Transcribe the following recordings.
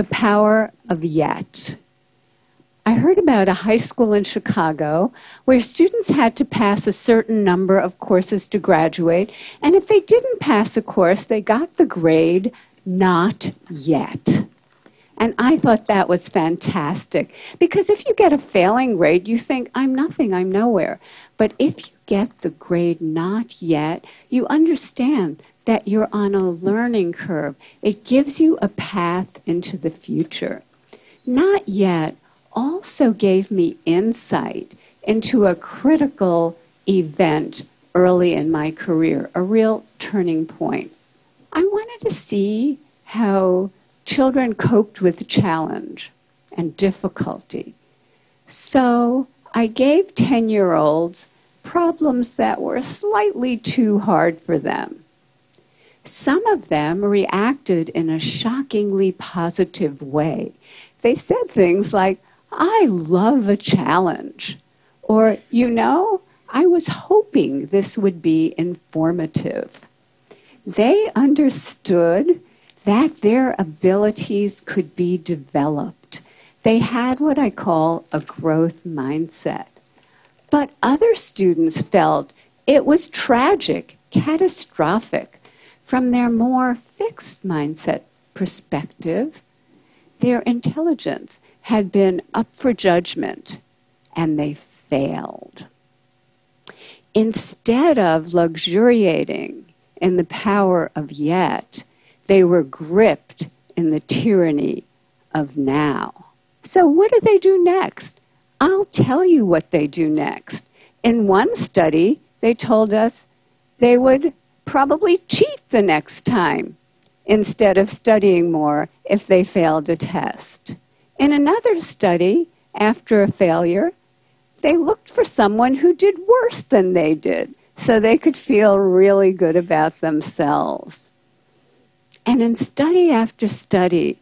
The Power of Yet. I heard about a high school in Chicago where students had to pass a certain number of courses to graduate, and if they didn't pass a course, they got the grade not yet. And I thought that was fantastic because if you get a failing grade, you think, I'm nothing, I'm nowhere. But if you get the grade not yet, you understand that you're on a learning curve. It gives you a path into the future. Not yet also gave me insight into a critical event early in my career, a real turning point. I wanted to see how children coped with challenge and difficulty. So I gave 10 year olds problems that were slightly too hard for them. Some of them reacted in a shockingly positive way. They said things like, I love a challenge. Or, you know, I was hoping this would be informative. They understood that their abilities could be developed. They had what I call a growth mindset. But other students felt it was tragic, catastrophic. From their more fixed mindset perspective, their intelligence had been up for judgment and they failed. Instead of luxuriating in the power of yet, they were gripped in the tyranny of now. So, what do they do next? I'll tell you what they do next. In one study, they told us they would probably cheat the next time instead of studying more if they failed a test. In another study, after a failure, they looked for someone who did worse than they did so they could feel really good about themselves. And in study after study,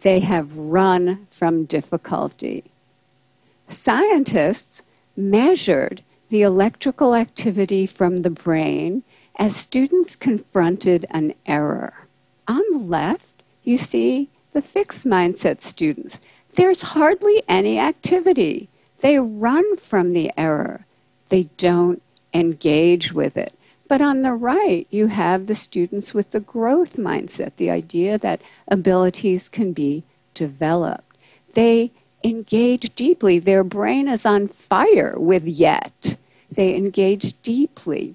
they have run from difficulty. Scientists measured the electrical activity from the brain as students confronted an error. On the left, you see the fixed mindset students there's hardly any activity. They run from the error, they don't engage with it. But on the right, you have the students with the growth mindset, the idea that abilities can be developed. They engage deeply. Their brain is on fire with yet. They engage deeply.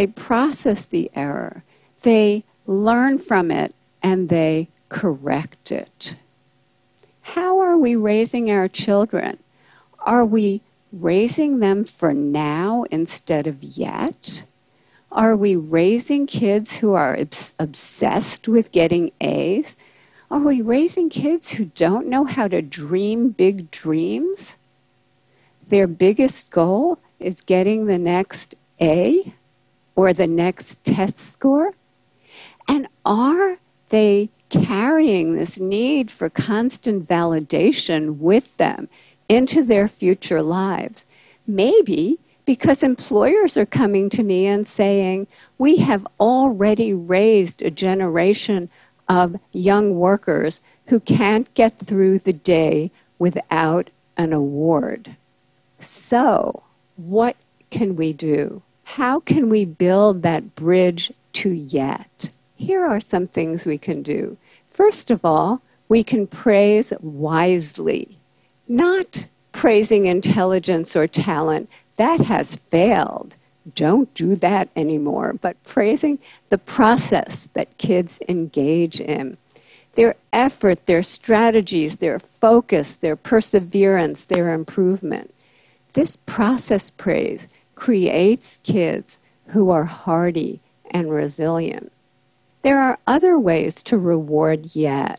They process the error. They learn from it and they correct it. How are we raising our children? Are we raising them for now instead of yet? Are we raising kids who are obs- obsessed with getting A's? Are we raising kids who don't know how to dream big dreams? Their biggest goal is getting the next A or the next test score? And are they carrying this need for constant validation with them into their future lives. Maybe because employers are coming to me and saying, We have already raised a generation of young workers who can't get through the day without an award. So, what can we do? How can we build that bridge to yet? Here are some things we can do. First of all, we can praise wisely, not praising intelligence or talent. That has failed. Don't do that anymore, but praising the process that kids engage in. Their effort, their strategies, their focus, their perseverance, their improvement. This process praise creates kids who are hardy and resilient. There are other ways to reward yet.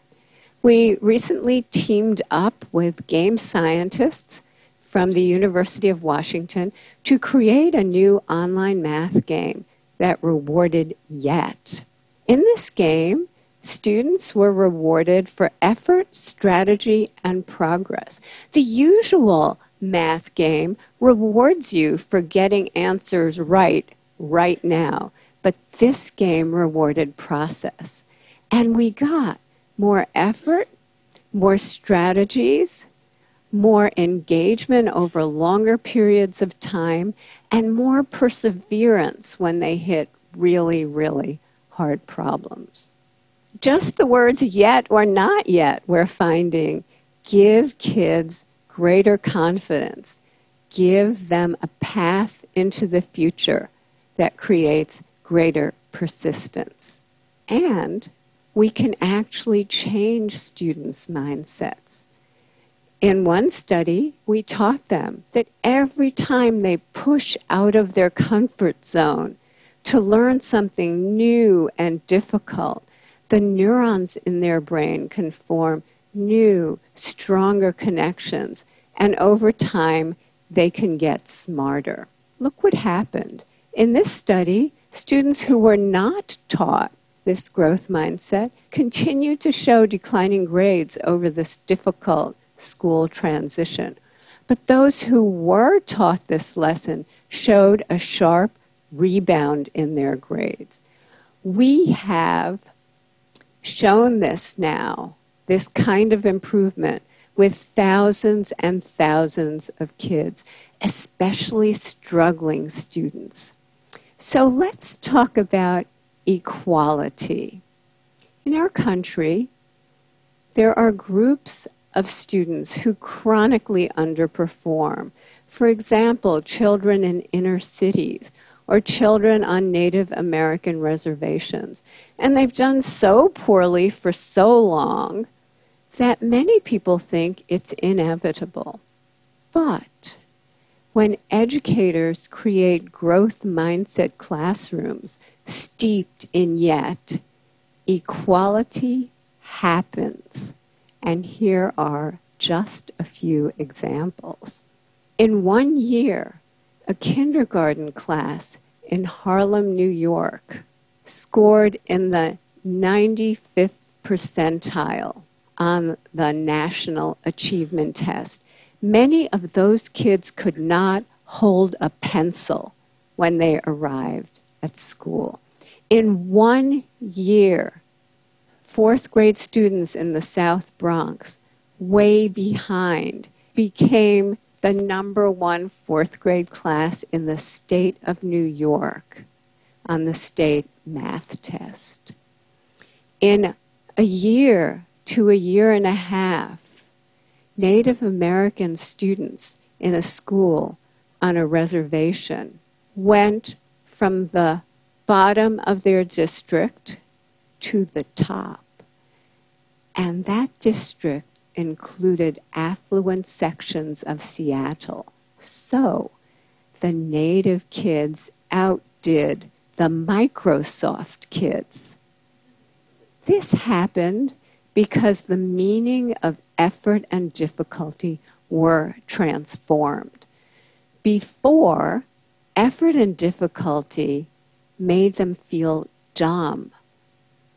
We recently teamed up with game scientists from the University of Washington to create a new online math game that rewarded yet. In this game, students were rewarded for effort, strategy, and progress. The usual math game rewards you for getting answers right right now. But this game rewarded process. And we got more effort, more strategies, more engagement over longer periods of time, and more perseverance when they hit really, really hard problems. Just the words yet or not yet, we're finding, give kids greater confidence, give them a path into the future that creates greater persistence. And we can actually change students' mindsets. In one study, we taught them that every time they push out of their comfort zone to learn something new and difficult, the neurons in their brain can form new, stronger connections, and over time, they can get smarter. Look what happened. In this study, students who were not taught this growth mindset continued to show declining grades over this difficult school transition. But those who were taught this lesson showed a sharp rebound in their grades. We have shown this now, this kind of improvement, with thousands and thousands of kids, especially struggling students. So let's talk about equality. In our country, there are groups of students who chronically underperform. For example, children in inner cities or children on Native American reservations. And they've done so poorly for so long that many people think it's inevitable. But when educators create growth mindset classrooms steeped in yet, equality happens. And here are just a few examples. In one year, a kindergarten class in Harlem, New York, scored in the 95th percentile on the National Achievement Test. Many of those kids could not hold a pencil when they arrived at school. In one year, fourth grade students in the South Bronx, way behind, became the number one fourth grade class in the state of New York on the state math test. In a year to a year and a half, Native American students in a school on a reservation went from the bottom of their district to the top. And that district included affluent sections of Seattle. So the native kids outdid the Microsoft kids. This happened because the meaning of effort and difficulty were transformed. Before, effort and difficulty made them feel dumb,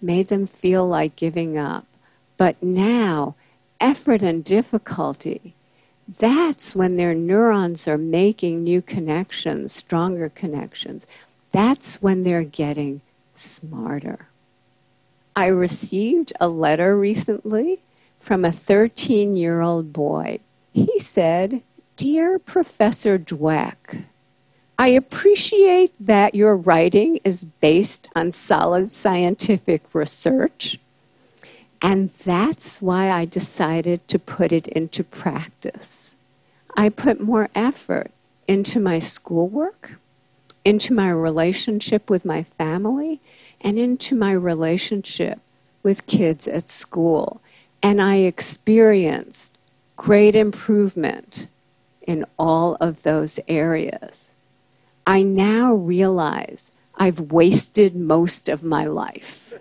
made them feel like giving up. But now, effort and difficulty, that's when their neurons are making new connections, stronger connections. That's when they're getting smarter. I received a letter recently from a 13 year old boy. He said, Dear Professor Dweck, I appreciate that your writing is based on solid scientific research and that's why I decided to put it into practice. I put more effort into my schoolwork, into my relationship with my family, and into my relationship with kids at school. And I experienced great improvement in all of those areas. I now realize I've wasted most of my life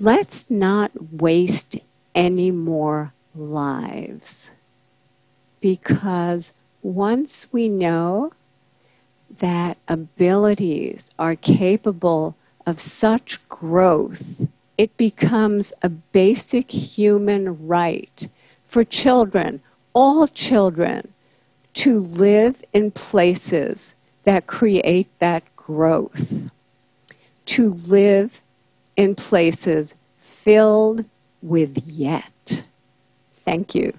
let's not waste any more lives. Because once we know that abilities are capable of such growth, it becomes a basic human right for children, all children, to live in places that create that growth, to live in places filled with yet. Thank you.